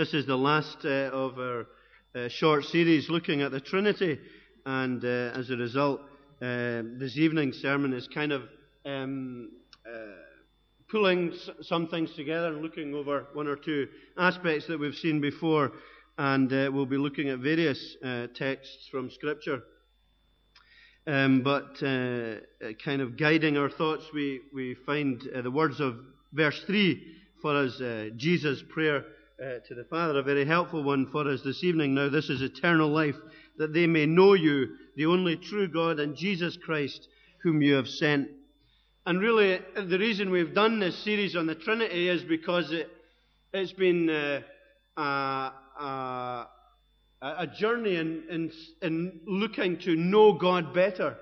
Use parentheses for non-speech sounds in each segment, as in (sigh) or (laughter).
This is the last uh, of our uh, short series looking at the Trinity, and uh, as a result, uh, this evening's sermon is kind of um, uh, pulling s- some things together and looking over one or two aspects that we've seen before, and uh, we'll be looking at various texts from Scripture. Um, but kind of guiding our thoughts, we, we find the words of verse 3 for us, Jesus' prayer uh, to the Father, a very helpful one for us this evening. Now, this is eternal life, that they may know you, the only true God, and Jesus Christ, whom you have sent. And really, the reason we've done this series on the Trinity is because it, has been uh, a, a, a, journey in, in, in, looking to know God better,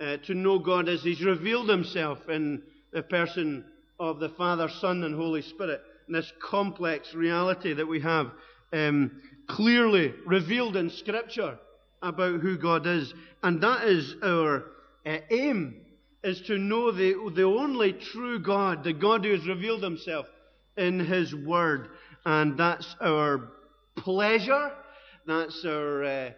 uh, to know God as He's revealed Himself in the person of the Father, Son, and Holy Spirit this complex reality that we have um, clearly revealed in Scripture about who God is. And that is our uh, aim, is to know the, the only true God, the God who has revealed himself in his Word. And that's our pleasure, that's our uh,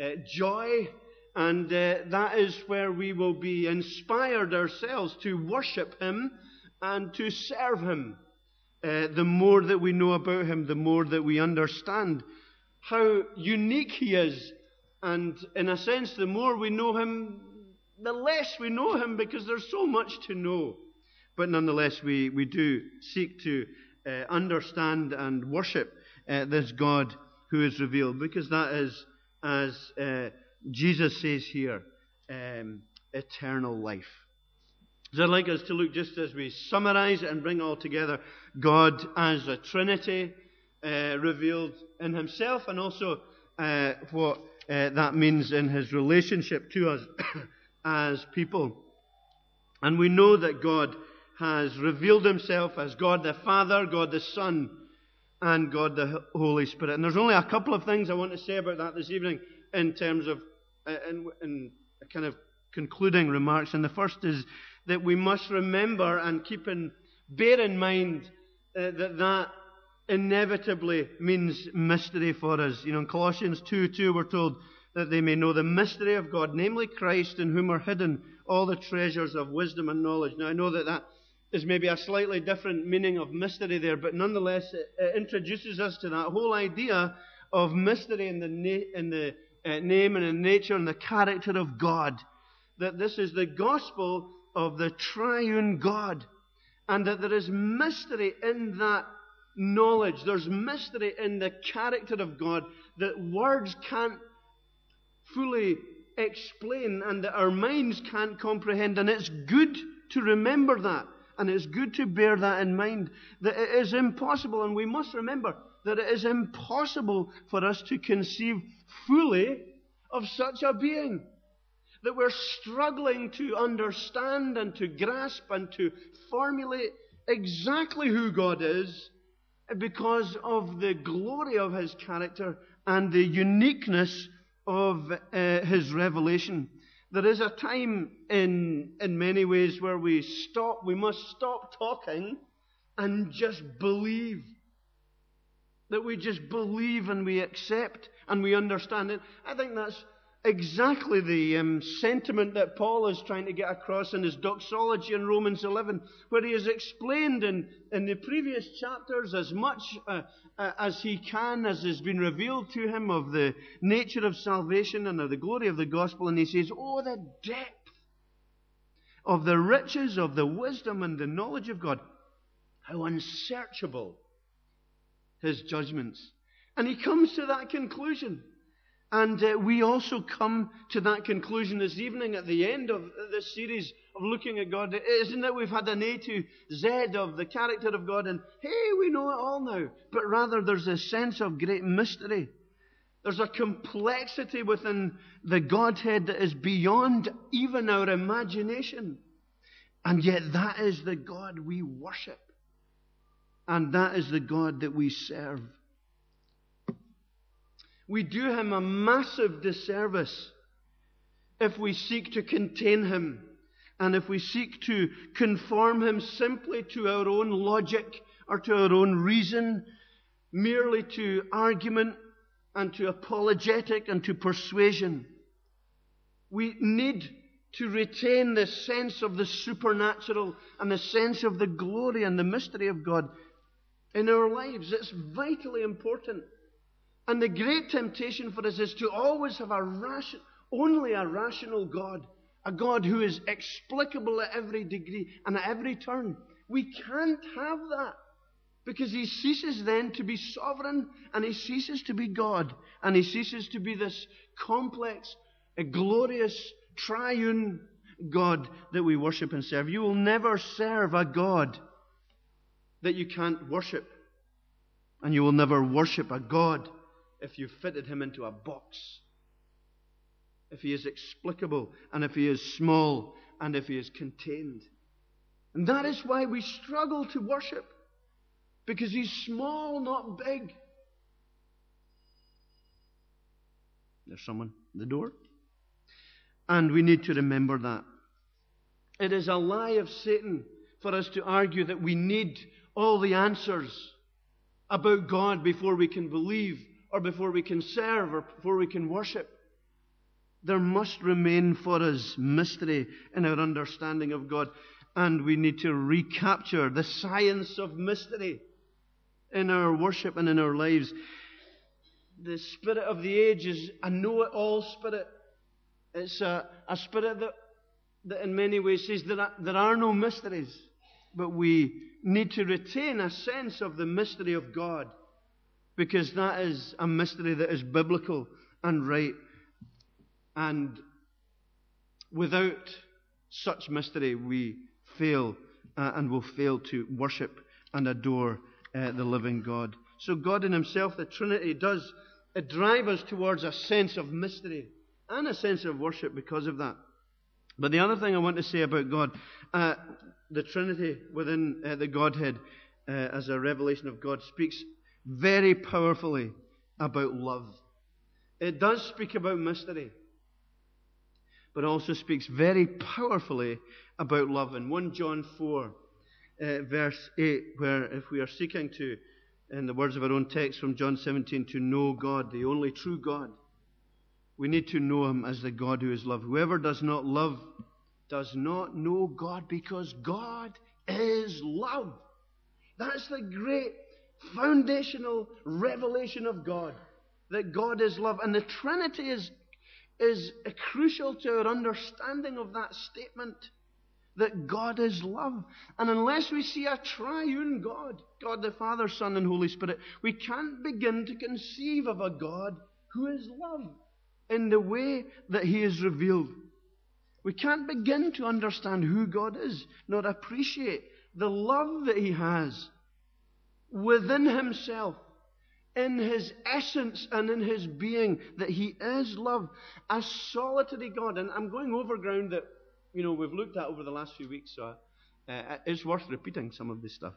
uh, joy, and uh, that is where we will be inspired ourselves to worship him and to serve him uh, the more that we know about him, the more that we understand how unique he is. And in a sense, the more we know him, the less we know him because there's so much to know. But nonetheless, we, we do seek to uh, understand and worship uh, this God who is revealed because that is, as uh, Jesus says here, um, eternal life. So I'd like us to look just as we summarize it and bring it all together God as a Trinity uh, revealed in Himself and also uh, what uh, that means in His relationship to us (coughs) as people. And we know that God has revealed Himself as God the Father, God the Son, and God the Holy Spirit. And there's only a couple of things I want to say about that this evening in terms of, uh, in, in kind of concluding remarks. And the first is that we must remember and keep in, bear in mind uh, that that inevitably means mystery for us. You know, in Colossians 2 2, we're told that they may know the mystery of God, namely Christ, in whom are hidden all the treasures of wisdom and knowledge. Now, I know that that is maybe a slightly different meaning of mystery there, but nonetheless, it, it introduces us to that whole idea of mystery in the, na- in the uh, name and in nature and the character of God. That this is the gospel of the triune God. And that there is mystery in that knowledge. There's mystery in the character of God that words can't fully explain and that our minds can't comprehend. And it's good to remember that. And it's good to bear that in mind. That it is impossible, and we must remember that it is impossible for us to conceive fully of such a being that we're struggling to understand and to grasp and to formulate exactly who God is because of the glory of His character and the uniqueness of uh, His revelation. There is a time in, in many ways where we stop, we must stop talking and just believe. That we just believe and we accept and we understand it. I think that's exactly the um, sentiment that Paul is trying to get across in his doxology in Romans 11, where he has explained in, in the previous chapters as much uh, uh, as he can, as has been revealed to him of the nature of salvation and of the glory of the gospel. And he says, Oh, the depth of the riches of the wisdom and the knowledge of God. How unsearchable his judgments. And he comes to that conclusion. And uh, we also come to that conclusion this evening at the end of this series of looking at God. Isn't it we've had an A to Z of the character of God and hey, we know it all now. But rather there's a sense of great mystery. There's a complexity within the Godhead that is beyond even our imagination. And yet that is the God we worship. And that is the God that we serve we do him a massive disservice if we seek to contain him and if we seek to conform him simply to our own logic or to our own reason merely to argument and to apologetic and to persuasion. We need to retain the sense of the supernatural and the sense of the glory and the mystery of God in our lives. It's vitally important. And the great temptation for us is to always have a ration, only a rational God, a God who is explicable at every degree and at every turn. We can't have that because he ceases then to be sovereign and he ceases to be God and he ceases to be this complex, a glorious, triune God that we worship and serve. You will never serve a God that you can't worship. And you will never worship a God if you fitted him into a box. If he is explicable and if he is small and if he is contained. And that is why we struggle to worship. Because he's small, not big. There's someone at the door. And we need to remember that. It is a lie of Satan for us to argue that we need all the answers about God before we can believe, or before we can serve, or before we can worship. There must remain for us mystery in our understanding of God, and we need to recapture the science of mystery in our worship and in our lives. The spirit of the age is a know it all spirit. It's a, a spirit that, that, in many ways, says there are, there are no mysteries, but we need to retain a sense of the mystery of God because that is a mystery that is biblical and right. And without such mystery, we fail uh, and will fail to worship and adore uh, the living God. So, God in Himself, the Trinity, does drive us towards a sense of mystery and a sense of worship because of that. But the other thing I want to say about God, uh, the Trinity within uh, the Godhead uh, as a revelation of God, speaks very powerfully about love. It does speak about mystery, but also speaks very powerfully about love. In 1 John 4, uh, verse 8, where if we are seeking to, in the words of our own text from John 17, to know God, the only true God, we need to know Him as the God who is love. Whoever does not love does not know God because God is love. That's the great foundational revelation of God. That God is love. And the Trinity is, is crucial to our understanding of that statement. That God is love. And unless we see a triune God, God the Father, Son, and Holy Spirit, we can't begin to conceive of a God who is love in the way that He is revealed. We can't begin to understand who God is, nor appreciate the love that He has within Himself, in His essence and in His being, that He is love, a solitary God. And I'm going over ground that, you know, we've looked at over the last few weeks, so uh, it's worth repeating some of this stuff.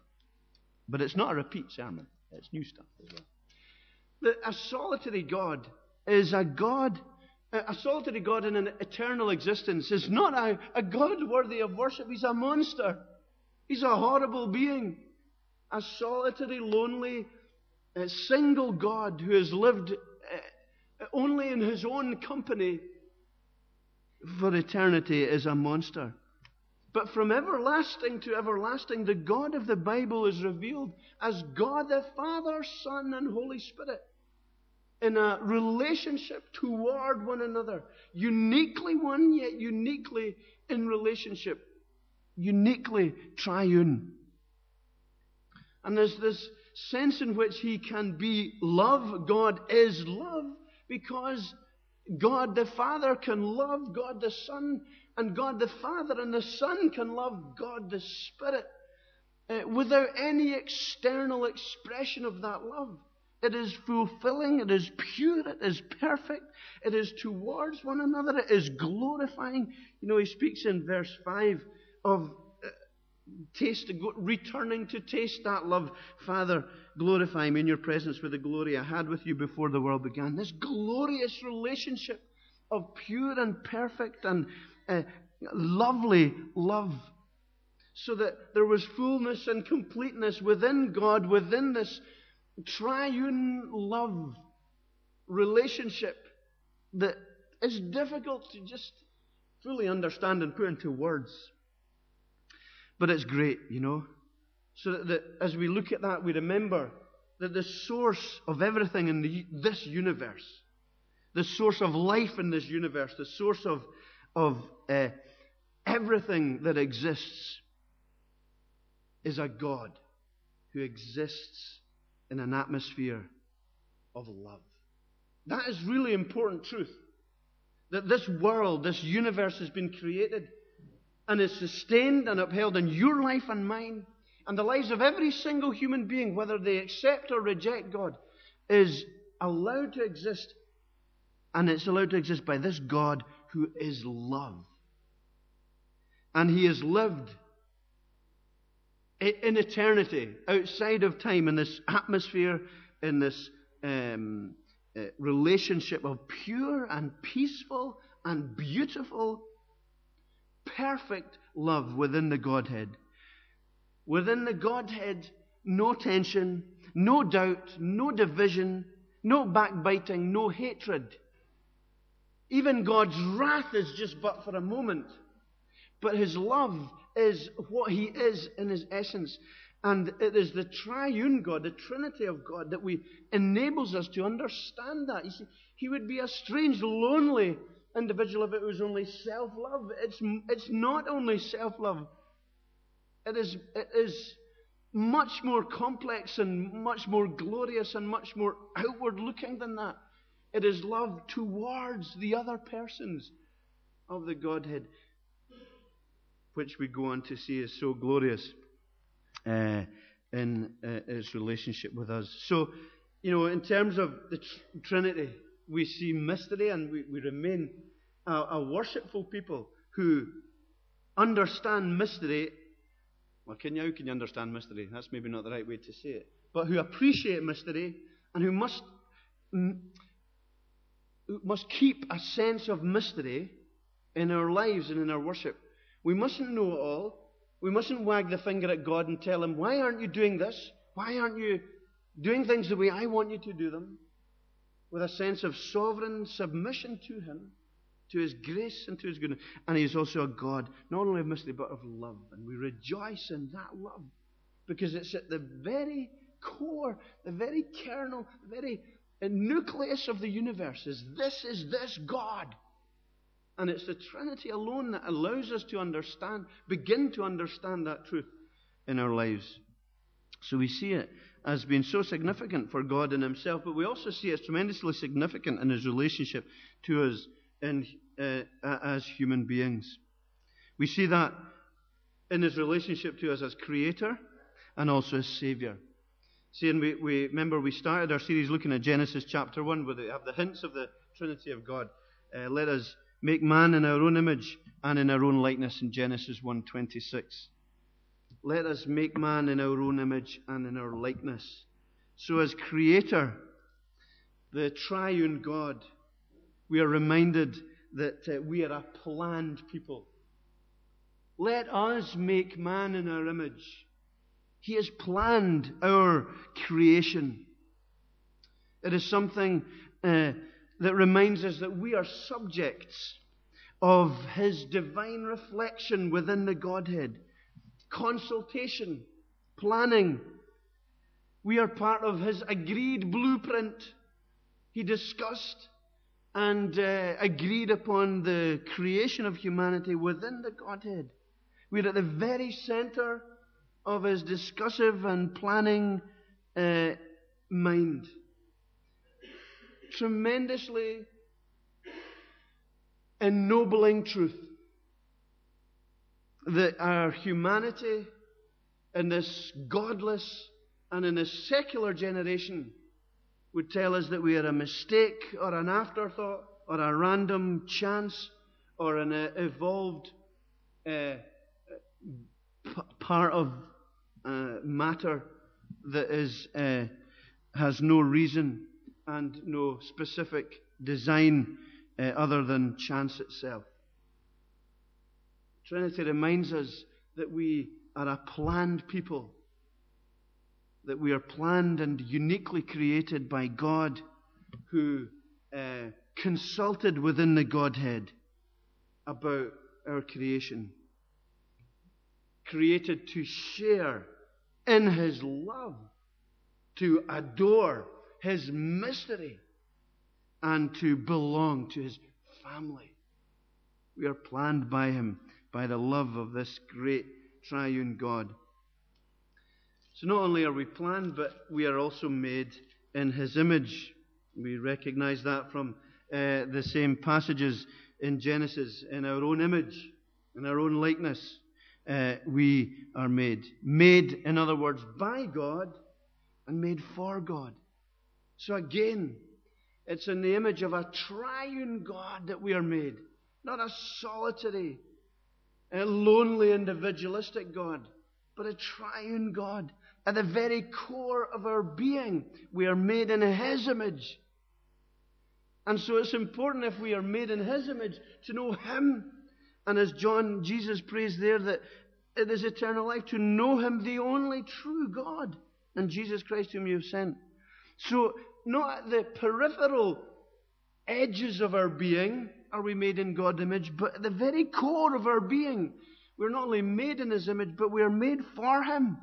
But it's not a repeat sermon, it's new stuff as well. That a solitary God is a God, a solitary God in an eternal existence is not a, a God worthy of worship. He's a monster. He's a horrible being. A solitary, lonely, a single God who has lived uh, only in his own company for eternity is a monster. But from everlasting to everlasting, the God of the Bible is revealed as God the Father, Son, and Holy Spirit in a relationship toward one another. Uniquely one, yet uniquely in relationship. Uniquely triune. And there's this sense in which he can be love. God is love because God the Father can love God the Son, and God the Father and the Son can love God the Spirit uh, without any external expression of that love. It is fulfilling. It is pure. It is perfect. It is towards one another. It is glorifying. You know, he speaks in verse 5 of taste, returning to taste that love. Father, glorify me in your presence with the glory I had with you before the world began. This glorious relationship of pure and perfect and uh, lovely love. So that there was fullness and completeness within God, within this triune love relationship that is difficult to just fully understand and put into words. But it's great, you know. So that, that as we look at that, we remember that the source of everything in the, this universe, the source of life in this universe, the source of, of uh, everything that exists, is a God who exists in an atmosphere of love. That is really important truth. That this world, this universe has been created and is sustained and upheld in your life and mine and the lives of every single human being, whether they accept or reject God, is allowed to exist. And it's allowed to exist by this God who is love. And He has lived in eternity, outside of time, in this atmosphere, in this um, uh, relationship of pure and peaceful and beautiful, perfect love within the Godhead. Within the Godhead, no tension, no doubt, no division, no backbiting, no hatred. Even God's wrath is just but for a moment. But His love is what He is in His essence. And it is the triune God, the Trinity of God, that we enables us to understand that. You see, He would be a strange, lonely individual if it was only self love. It's, it's not only self love, it is, it is much more complex and much more glorious and much more outward looking than that. It is love towards the other persons of the Godhead, which we go on to see is so glorious uh, in uh, its relationship with us. So, you know, in terms of the tr- Trinity, we see mystery and we, we remain a, a worshipful people who understand mystery well, can you, can you understand mystery? That's maybe not the right way to say it. But who appreciate mystery and who must, must keep a sense of mystery in our lives and in our worship. We mustn't know it all. We mustn't wag the finger at God and tell Him, Why aren't you doing this? Why aren't you doing things the way I want you to do them? With a sense of sovereign submission to Him to his grace and to his goodness. And he is also a God, not only of mystery, but of love. And we rejoice in that love because it's at the very core, the very kernel, the very nucleus of the universe is this is this God. And it's the Trinity alone that allows us to understand, begin to understand that truth in our lives. So we see it as being so significant for God in Himself, but we also see it tremendously significant in His relationship to us in, uh, as human beings. We see that in his relationship to us as creator and also as savior. See, and we, we remember we started our series looking at Genesis chapter 1, where they have the hints of the Trinity of God. Uh, let us make man in our own image and in our own likeness in Genesis 1:26. Let us make man in our own image and in our likeness. So as creator, the triune God we are reminded that uh, we are a planned people. Let us make man in our image. He has planned our creation. It is something uh, that reminds us that we are subjects of His divine reflection within the Godhead, consultation, planning. We are part of His agreed blueprint. He discussed and uh, agreed upon the creation of humanity within the Godhead. We're at the very center of his discursive and planning uh, mind. Tremendously ennobling truth that our humanity in this godless and in this secular generation would tell us that we are a mistake or an afterthought or a random chance or an uh, evolved uh, p- part of uh, matter that is, uh, has no reason and no specific design uh, other than chance itself. Trinity reminds us that we are a planned people that we are planned and uniquely created by God who uh, consulted within the Godhead about our creation. Created to share in His love, to adore His mystery, and to belong to His family. We are planned by Him, by the love of this great triune God. So not only are we planned, but we are also made in His image. We recognize that from uh, the same passages in Genesis. In our own image, in our own likeness, uh, we are made. Made, in other words, by God and made for God. So again, it's in the image of a triune God that we are made, not a solitary, a lonely, individualistic God, but a triune God. At the very core of our being, we are made in His image. And so it's important if we are made in His image to know Him. And as John, Jesus prays there, that it is eternal life to know Him, the only true God, and Jesus Christ whom you have sent. So, not at the peripheral edges of our being are we made in God's image, but at the very core of our being, we're not only made in His image, but we are made for Him.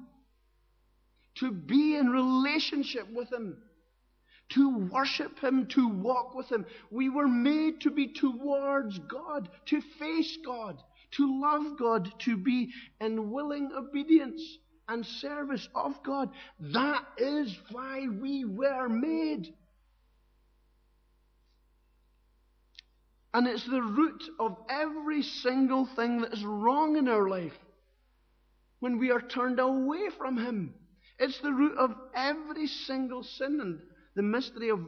To be in relationship with Him to worship Him, to walk with Him. We were made to be towards God, to face God, to love God, to be in willing obedience and service of God. That is why we were made. And it's the root of every single thing that is wrong in our life when we are turned away from Him. It's the root of every single sin. And the mystery of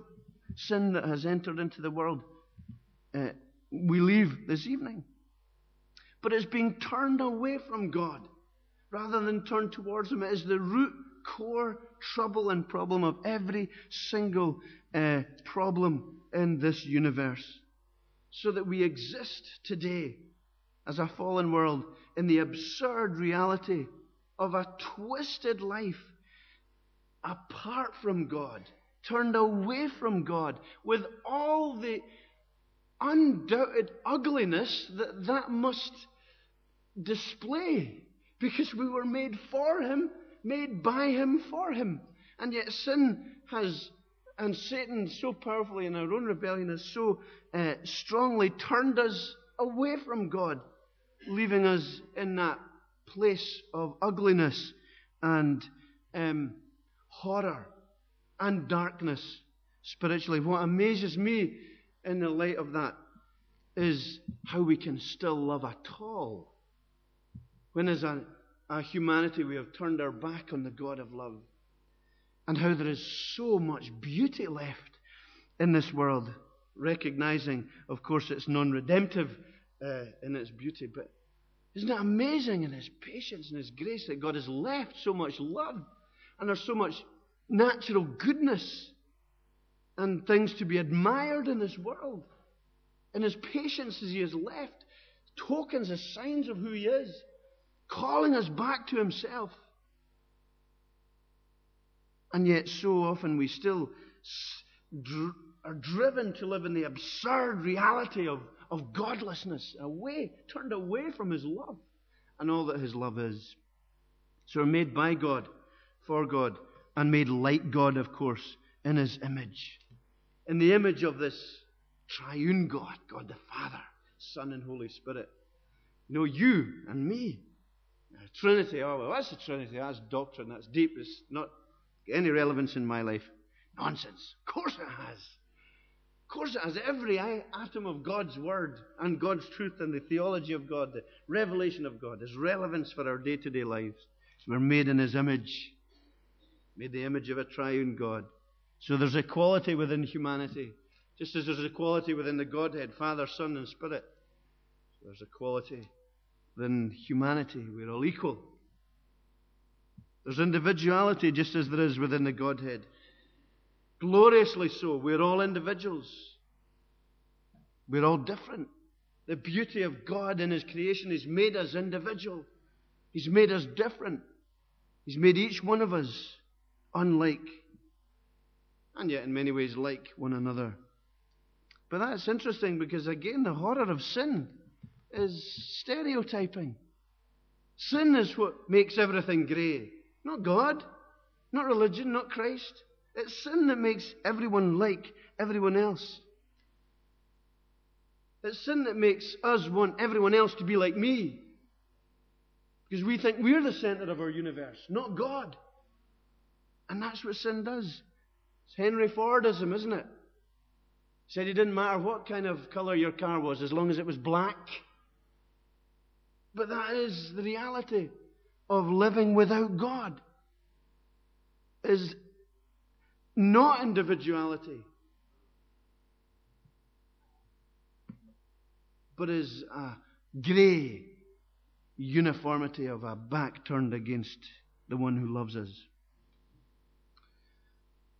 sin that has entered into the world, uh, we leave this evening. But it's being turned away from God rather than turned towards Him. It is the root, core trouble and problem of every single uh, problem in this universe. So that we exist today as a fallen world in the absurd reality of a twisted life apart from God turned away from God with all the undoubted ugliness that that must display because we were made for Him, made by Him for Him. And yet sin has, and Satan so powerfully in our own rebellion has so uh, strongly turned us away from God, leaving us in that place of ugliness and um, horror and darkness spiritually. What amazes me in the light of that is how we can still love at all. When, as a, a humanity, we have turned our back on the God of love. And how there is so much beauty left in this world, recognizing, of course, it's non redemptive uh, in its beauty. But isn't it amazing in His patience and His grace that God has left so much love and there's so much natural goodness and things to be admired in this world. And his patience as he has left tokens as signs of who he is, calling us back to himself. And yet, so often we still are driven to live in the absurd reality of, of godlessness, away, turned away from his love and all that his love is. So we're made by God, for God, and made like God, of course, in his image. In the image of this triune God, God the Father, Son, and Holy Spirit. You know, you and me. Trinity, oh, well, that's the Trinity. That's doctrine. That's deep. It's not any relevance in my life. Nonsense. Of course it has. Of course it has. Every atom of God's Word and God's truth and the theology of God, the revelation of God, is relevance for our day to day lives. We're made in His image made the image of a triune God. So there's equality within humanity, just as there's equality within the Godhead, Father, Son, and Spirit. So there's equality within humanity. We're all equal. There's individuality just as there is within the Godhead. Gloriously so. We're all individuals. We're all different. The beauty of God in His creation has made us individual. He's made us different. He's made each one of us unlike, and yet in many ways like one another. But that's interesting because, again, the horror of sin is stereotyping. Sin is what makes everything grey. Not God, not religion, not Christ. It's sin that makes everyone like everyone else. It's sin that makes us want everyone else to be like me. Because we think we're the center of our universe, not God. And that's what sin does. It's Henry Fordism, isn't it? He said it didn't matter what kind of colour your car was as long as it was black. But that is the reality of living without God. Is not individuality, but is a grey uniformity of a back turned against the one who loves us.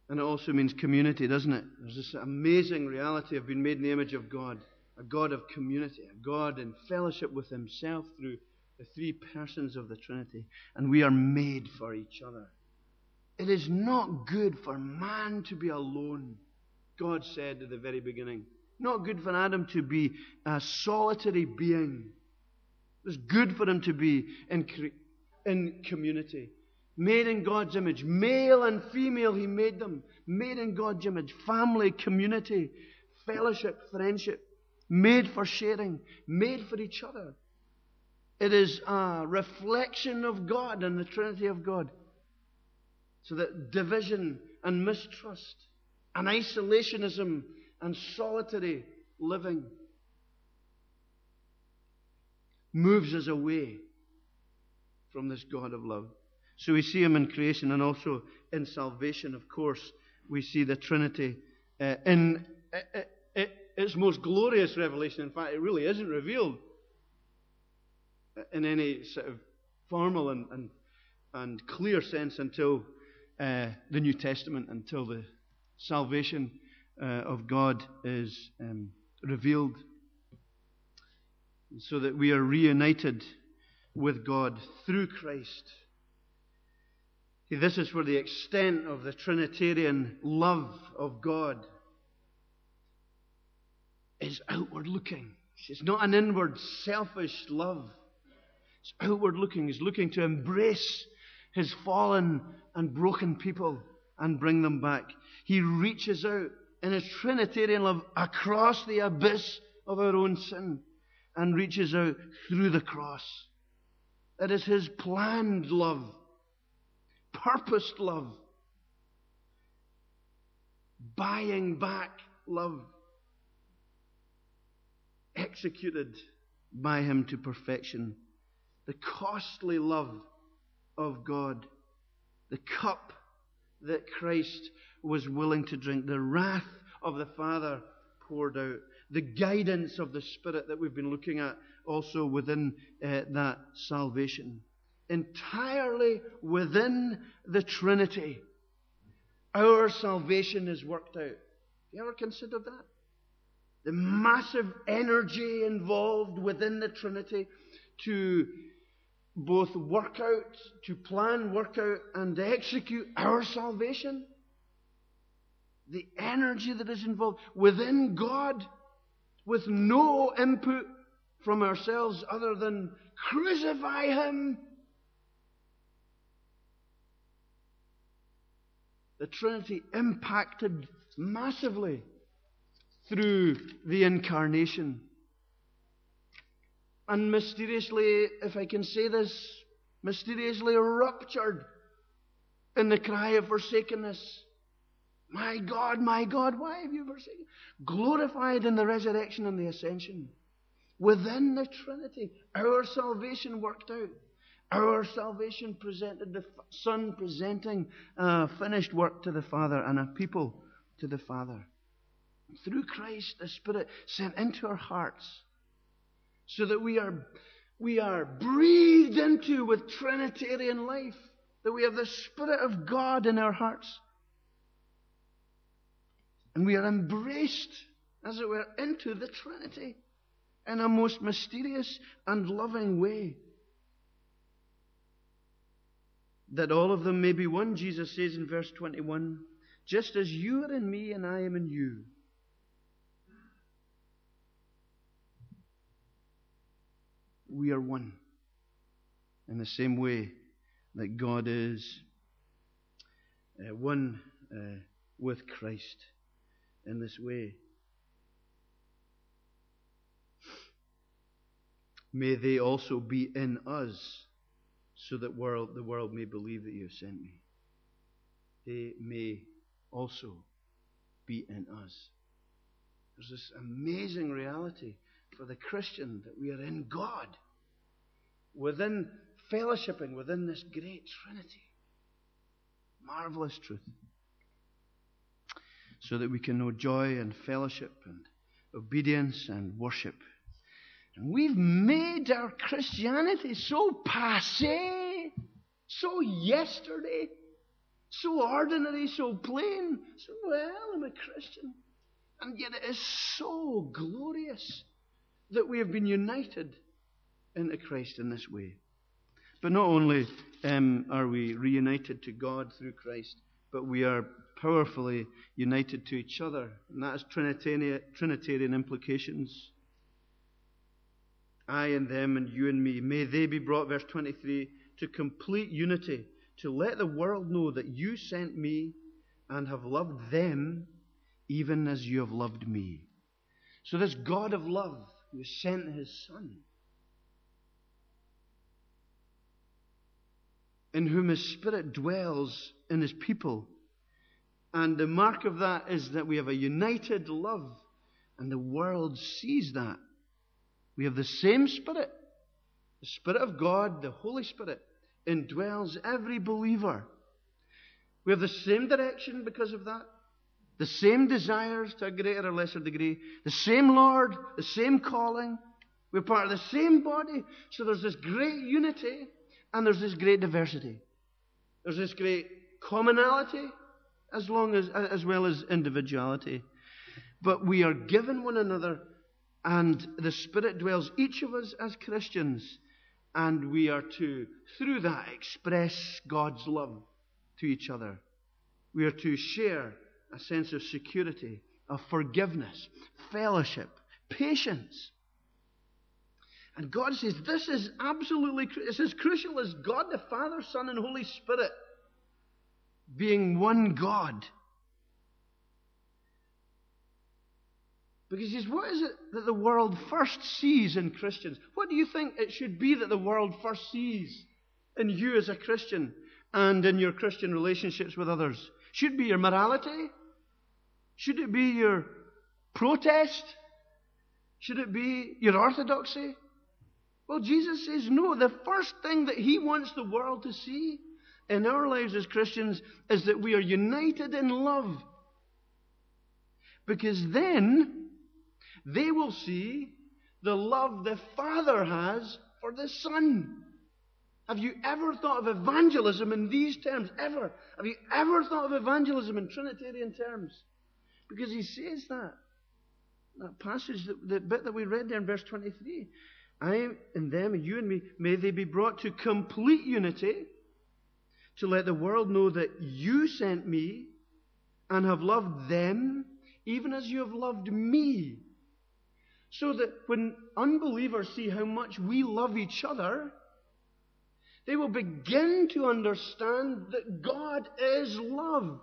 And it also means community, doesn't it? There's this amazing reality of being made in the image of God, a God of community, a God in fellowship with Himself through the three persons of the Trinity. And we are made for each other. It is not good for man to be alone, God said at the very beginning. Not good for Adam to be a solitary being. It's good for him to be in, in community. Made in God's image. Male and female, He made them. Made in God's image. Family, community, fellowship, friendship. Made for sharing. Made for each other. It is a reflection of God and the Trinity of God. So that division and mistrust and isolationism and solitary living moves us away from this God of love. So we see him in creation and also in salvation, of course. We see the Trinity uh, in uh, uh, its most glorious revelation. In fact, it really isn't revealed in any sort of formal and, and, and clear sense until uh, the New Testament, until the salvation uh, of God is um, revealed. So that we are reunited with God through Christ. See, this is where the extent of the Trinitarian love of God is outward looking. It's not an inward, selfish love. It's outward looking. It's looking to embrace his fallen and broken people and bring them back. He reaches out in his Trinitarian love across the abyss of our own sin and reaches out through the cross. It is his planned love purposed love, buying back love, executed by Him to perfection. The costly love of God, the cup that Christ was willing to drink, the wrath of the Father poured out, the guidance of the Spirit that we've been looking at also within uh, that salvation entirely within the Trinity. Our salvation is worked out. Have you ever considered that? The massive energy involved within the Trinity to both work out, to plan, work out, and execute our salvation. The energy that is involved within God with no input from ourselves other than crucify Him the Trinity impacted massively through the incarnation. And mysteriously, if I can say this, mysteriously ruptured in the cry of forsakenness. My God, my God, why have you forsaken? Glorified in the resurrection and the ascension. Within the Trinity, our salvation worked out. Our salvation presented the Son presenting a finished work to the Father and a people to the Father. Through Christ, the Spirit sent into our hearts so that we are, we are breathed into with Trinitarian life, that we have the Spirit of God in our hearts. And we are embraced, as it were, into the Trinity in a most mysterious and loving way. that all of them may be one, Jesus says in verse 21, just as you are in me and I am in you. We are one in the same way that God is uh, one uh, with Christ in this way. May they also be in us so that world, the world may believe that you have sent me. They may also be in us. There's this amazing reality for the Christian that we are in God, within fellowshipping within this great Trinity. Marvelous truth. So that we can know joy and fellowship and obedience and worship and we've made our Christianity so passe, so yesterday, so ordinary, so plain. So, well, I'm a Christian. And yet it is so glorious that we have been united into Christ in this way. But not only um, are we reunited to God through Christ, but we are powerfully united to each other. And that has Trinitarian, Trinitarian implications. I and them and you and me. May they be brought, verse 23, to complete unity, to let the world know that you sent me and have loved them even as you have loved me. So, this God of love who sent his Son, in whom his Spirit dwells in his people. And the mark of that is that we have a united love, and the world sees that. We have the same Spirit. The Spirit of God, the Holy Spirit, indwells every believer. We have the same direction because of that. The same desires to a greater or lesser degree. The same Lord, the same calling. We're part of the same body. So there's this great unity and there's this great diversity. There's this great commonality as long as as well as individuality. But we are given one another and the Spirit dwells each of us as Christians. And we are to, through that, express God's love to each other. We are to share a sense of security, of forgiveness, fellowship, patience. And God says this is absolutely it's as crucial as God the Father, Son, and Holy Spirit being one God. Because he says, what is it that the world first sees in Christians? What do you think it should be that the world first sees in you as a Christian and in your Christian relationships with others? Should it be your morality? Should it be your protest? Should it be your orthodoxy? Well, Jesus says no. The first thing that he wants the world to see in our lives as Christians is that we are united in love. Because then they will see the love the Father has for the Son. Have you ever thought of evangelism in these terms? Ever? Have you ever thought of evangelism in Trinitarian terms? Because he says that. That passage, that, the bit that we read there in verse 23. I and them and you and me, may they be brought to complete unity to let the world know that you sent me and have loved them even as you have loved me. So that when unbelievers see how much we love each other, they will begin to understand that God is love.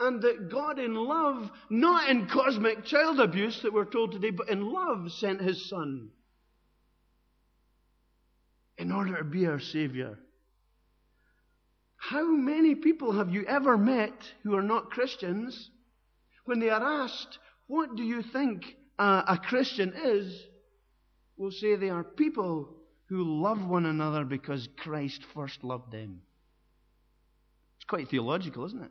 And that God in love, not in cosmic child abuse that we're told today, but in love sent His Son in order to be our Savior. How many people have you ever met who are not Christians when they are asked, What do you think a, a Christian is, will say they are people who love one another because Christ first loved them. It's quite theological, isn't it?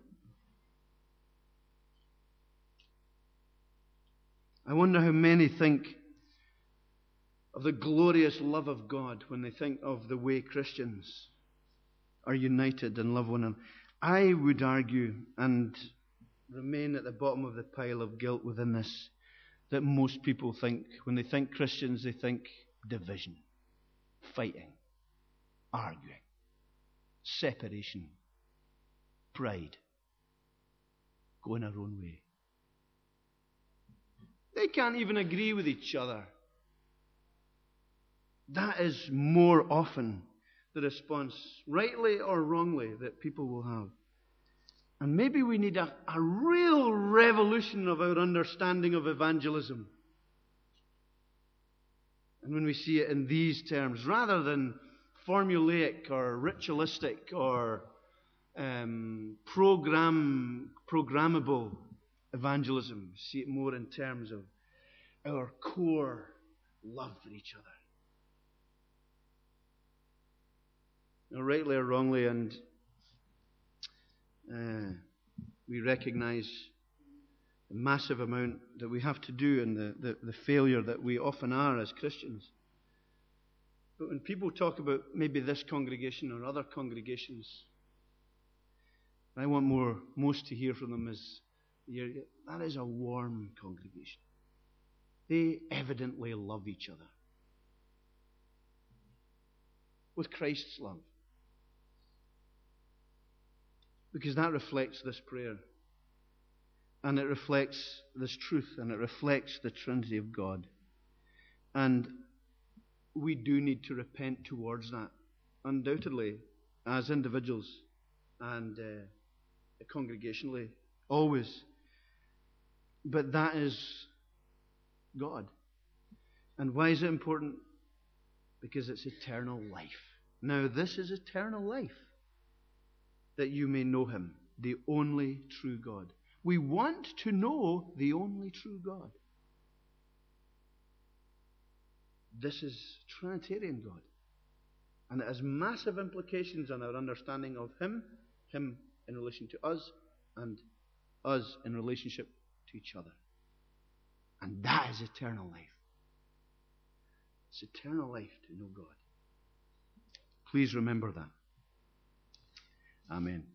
I wonder how many think of the glorious love of God when they think of the way Christians are united and love one another. I would argue and remain at the bottom of the pile of guilt within this that most people think. When they think Christians, they think division, fighting, arguing. separation, pride, going our own way. They can't even agree with each other. That is more often the response, rightly or wrongly, that people will have. And maybe we need a, a real revolution of our understanding of evangelism. And when we see it in these terms, rather than formulaic or ritualistic or um, program, programmable evangelism, see it more in terms of our core love for each other. Rightly or wrongly, and uh, we recognize the massive amount that we have to do and the, the, the failure that we often are as Christians. But when people talk about maybe this congregation or other congregations, I want more most to hear from them is that is a warm congregation. They evidently love each other with Christ's love. Because that reflects this prayer. And it reflects this truth, and it reflects the Trinity of God. And we do need to repent towards that, undoubtedly, as individuals and uh, congregationally, always. But that is God. And why is it important? Because it's eternal life. Now, this is eternal life that you may know him, the only true God. We want to know the only true God. This is Trinitarian God. And it has massive implications on our understanding of Him, Him in relation to us, and us in relationship to each other. And that is eternal life. It's eternal life to know God. Please remember that. Amen.